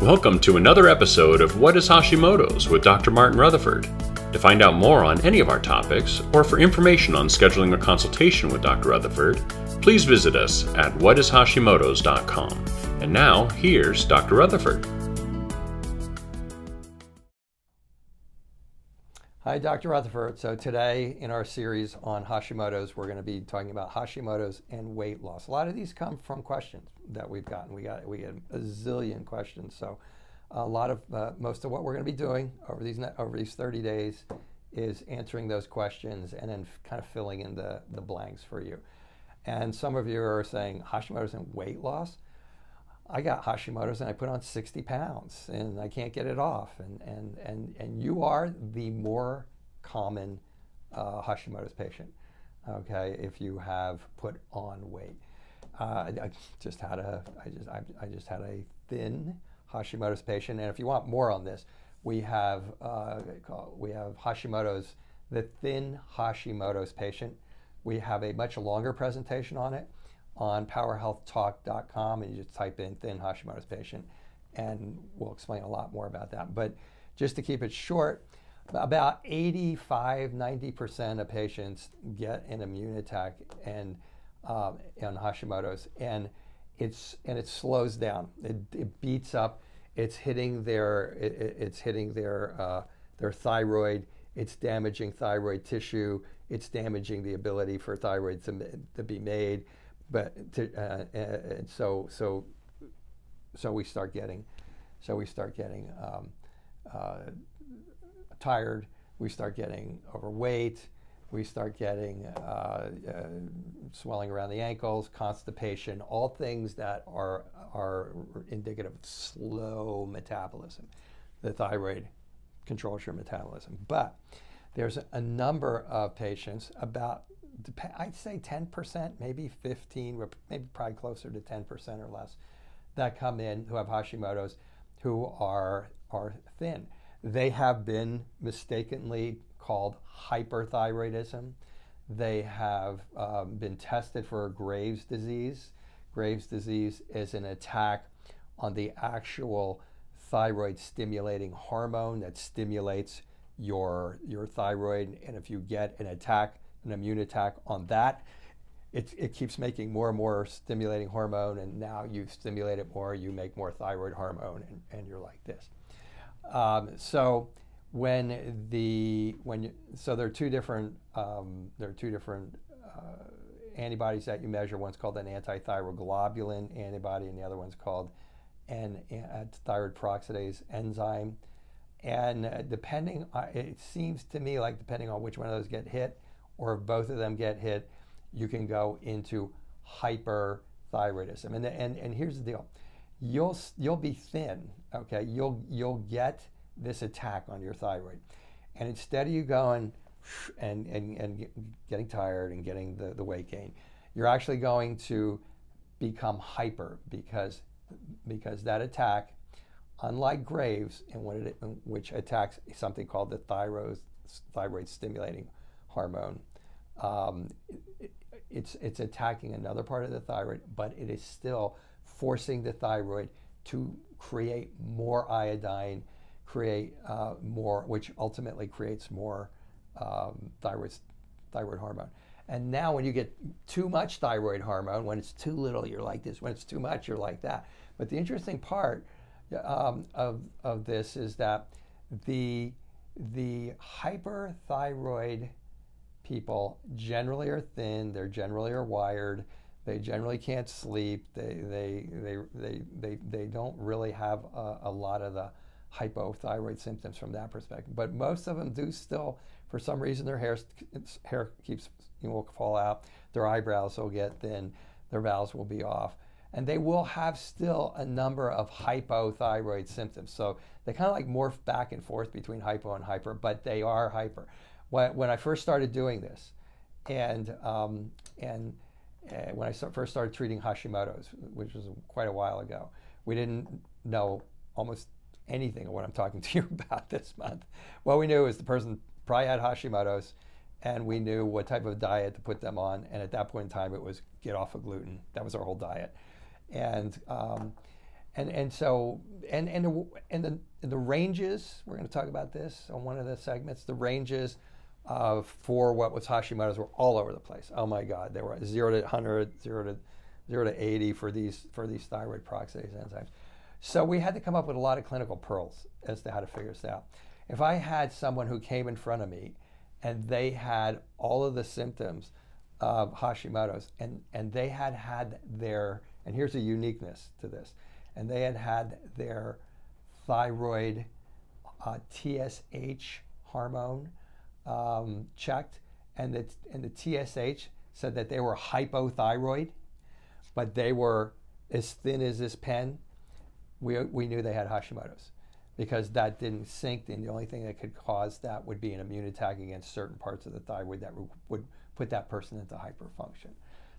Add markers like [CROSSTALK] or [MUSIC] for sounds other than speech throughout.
Welcome to another episode of What is Hashimoto's with Dr. Martin Rutherford. To find out more on any of our topics, or for information on scheduling a consultation with Dr. Rutherford, please visit us at whatishashimoto's.com. And now, here's Dr. Rutherford. Hi, Dr. Rutherford. So today in our series on Hashimoto's, we're going to be talking about Hashimoto's and weight loss. A lot of these come from questions that we've gotten. We got we get a zillion questions. So a lot of uh, most of what we're going to be doing over these over these 30 days is answering those questions and then kind of filling in the the blanks for you. And some of you are saying Hashimoto's and weight loss. I got Hashimoto's and I put on 60 pounds and I can't get it off. And, and, and, and you are the more common uh, Hashimoto's patient, okay, if you have put on weight. Uh, I just had a, I just, I, I, just had a thin Hashimoto's patient. And if you want more on this, we have, uh, we have Hashimoto's, the thin Hashimoto's patient. We have a much longer presentation on it on powerhealthtalk.com and you just type in thin Hashimoto's patient and we'll explain a lot more about that. But just to keep it short, about 85, 90% of patients get an immune attack and um, on Hashimoto's and it's and it slows down. It, it beats up. It's hitting their it, it's hitting their uh, their thyroid. It's damaging thyroid tissue. It's damaging the ability for thyroid to, to be made but to, uh, and so so so we start getting so we start getting um, uh, tired. We start getting overweight. We start getting uh, uh, swelling around the ankles constipation all things that are are indicative of slow metabolism. The thyroid controls your metabolism. But there's a number of patients about I'd say 10%, maybe 15, maybe probably closer to 10% or less that come in who have Hashimoto's who are, are thin. They have been mistakenly called hyperthyroidism. They have um, been tested for Graves' disease. Graves' disease is an attack on the actual thyroid stimulating hormone that stimulates your, your thyroid. And if you get an attack an immune attack on that. It, it keeps making more and more stimulating hormone, and now you stimulate it more, you make more thyroid hormone, and, and you're like this. Um, so when the when you, so there are two different um, there are two different uh, antibodies that you measure. One's called an antithyroglobulin antibody, and the other one's called an, thyroid peroxidase enzyme. And uh, depending, uh, it seems to me like depending on which one of those get hit, or if both of them get hit, you can go into hyperthyroidism. And, and, and here's the deal. You'll, you'll be thin, okay? You'll, you'll get this attack on your thyroid. And instead of you going [SNIFFS] and, and, and getting tired and getting the, the weight gain, you're actually going to become hyper because, because that attack, unlike Graves, in which attacks something called the thyroid, thyroid stimulating hormone, um, it's, it's attacking another part of the thyroid, but it is still forcing the thyroid to create more iodine, create uh, more, which ultimately creates more um, thyroid, thyroid hormone. And now, when you get too much thyroid hormone, when it's too little, you're like this. When it's too much, you're like that. But the interesting part um, of, of this is that the, the hyperthyroid people generally are thin, they're generally are wired, they generally can't sleep, they, they, they, they, they, they don't really have a, a lot of the hypothyroid symptoms from that perspective. But most of them do still, for some reason, their hair, hair keeps, you know, will fall out, their eyebrows will get thin, their valves will be off. And they will have still a number of hypothyroid symptoms. So they kind of like morph back and forth between hypo and hyper, but they are hyper when, when I first started doing this, and um, and uh, when I first started treating Hashimoto's, which was quite a while ago, we didn't know almost anything of what I'm talking [LAUGHS] to you about this month. What we knew is the person probably had Hashimoto's, and we knew what type of diet to put them on. And at that point in time, it was get off of gluten. That was our whole diet, and um, and and so and and the, and the the ranges we're going to talk about this on one of the segments. The ranges uh, for what was Hashimoto's were all over the place. Oh my God, they were zero to 100, zero to zero to 80 for these for these thyroid peroxidase enzymes. So we had to come up with a lot of clinical pearls as to how to figure this out. If I had someone who came in front of me and they had all of the symptoms of Hashimoto's and, and they had had their, and here's a uniqueness to this, and they had had their thyroid uh, TSH hormone um, checked, and the, and the TSH said that they were hypothyroid, but they were as thin as this pen, we, we knew they had Hashimoto's because that didn't sync. And the only thing that could cause that would be an immune attack against certain parts of the thyroid that would put that person into hyperfunction.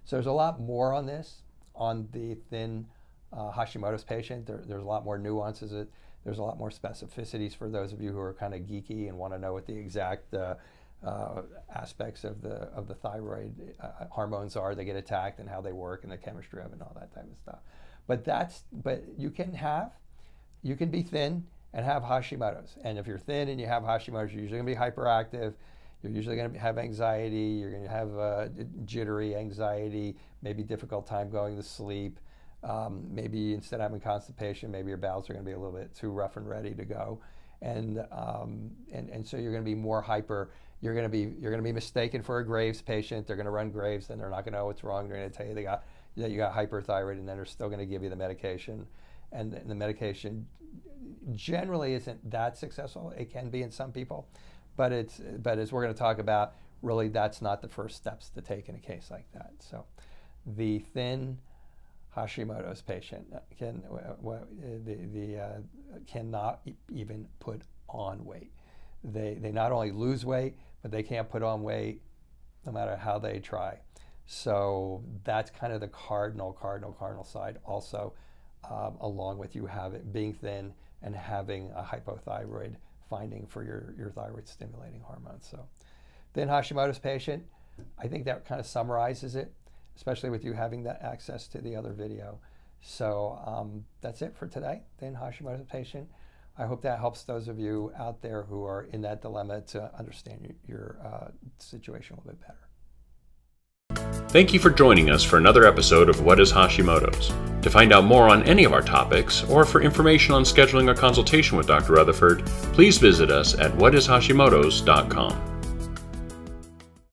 So there's a lot more on this on the thin uh, Hashimoto's patient. There, there's a lot more nuances. It, there's a lot more specificities for those of you who are kind of geeky and want to know what the exact uh, uh, aspects of the of the thyroid uh, hormones are. They get attacked and how they work and the chemistry of it and all that type of stuff. But that's but you can have you can be thin and have Hashimoto's. And if you're thin and you have Hashimoto's, you're usually going to be hyperactive. You're usually going to have anxiety. You're going to have uh, jittery anxiety, maybe difficult time going to sleep. Um, maybe instead of having constipation, maybe your bowels are going to be a little bit too rough and ready to go, and um, and and so you're going to be more hyper. You're going to be you're going to be mistaken for a Graves patient. They're going to run Graves, and they're not going to know what's wrong. They're going to tell you they got that you got hyperthyroid, and then they're still going to give you the medication, and, and the medication generally isn't that successful. It can be in some people, but it's but as we're going to talk about, really that's not the first steps to take in a case like that. So, the thin Hashimoto's patient can the the uh, cannot even put on weight. They they not only lose weight, but they can't put on weight no matter how they try. So that's kind of the cardinal, cardinal, cardinal side. Also, um, along with you having being thin and having a hypothyroid finding for your, your thyroid stimulating hormones. So, thin Hashimoto's patient, I think that kind of summarizes it, especially with you having that access to the other video. So um, that's it for today. Thin Hashimoto's patient. I hope that helps those of you out there who are in that dilemma to understand your, your uh, situation a little bit better. Thank you for joining us for another episode of What is Hashimoto's. To find out more on any of our topics, or for information on scheduling a consultation with Dr. Rutherford, please visit us at whatishashimoto's.com.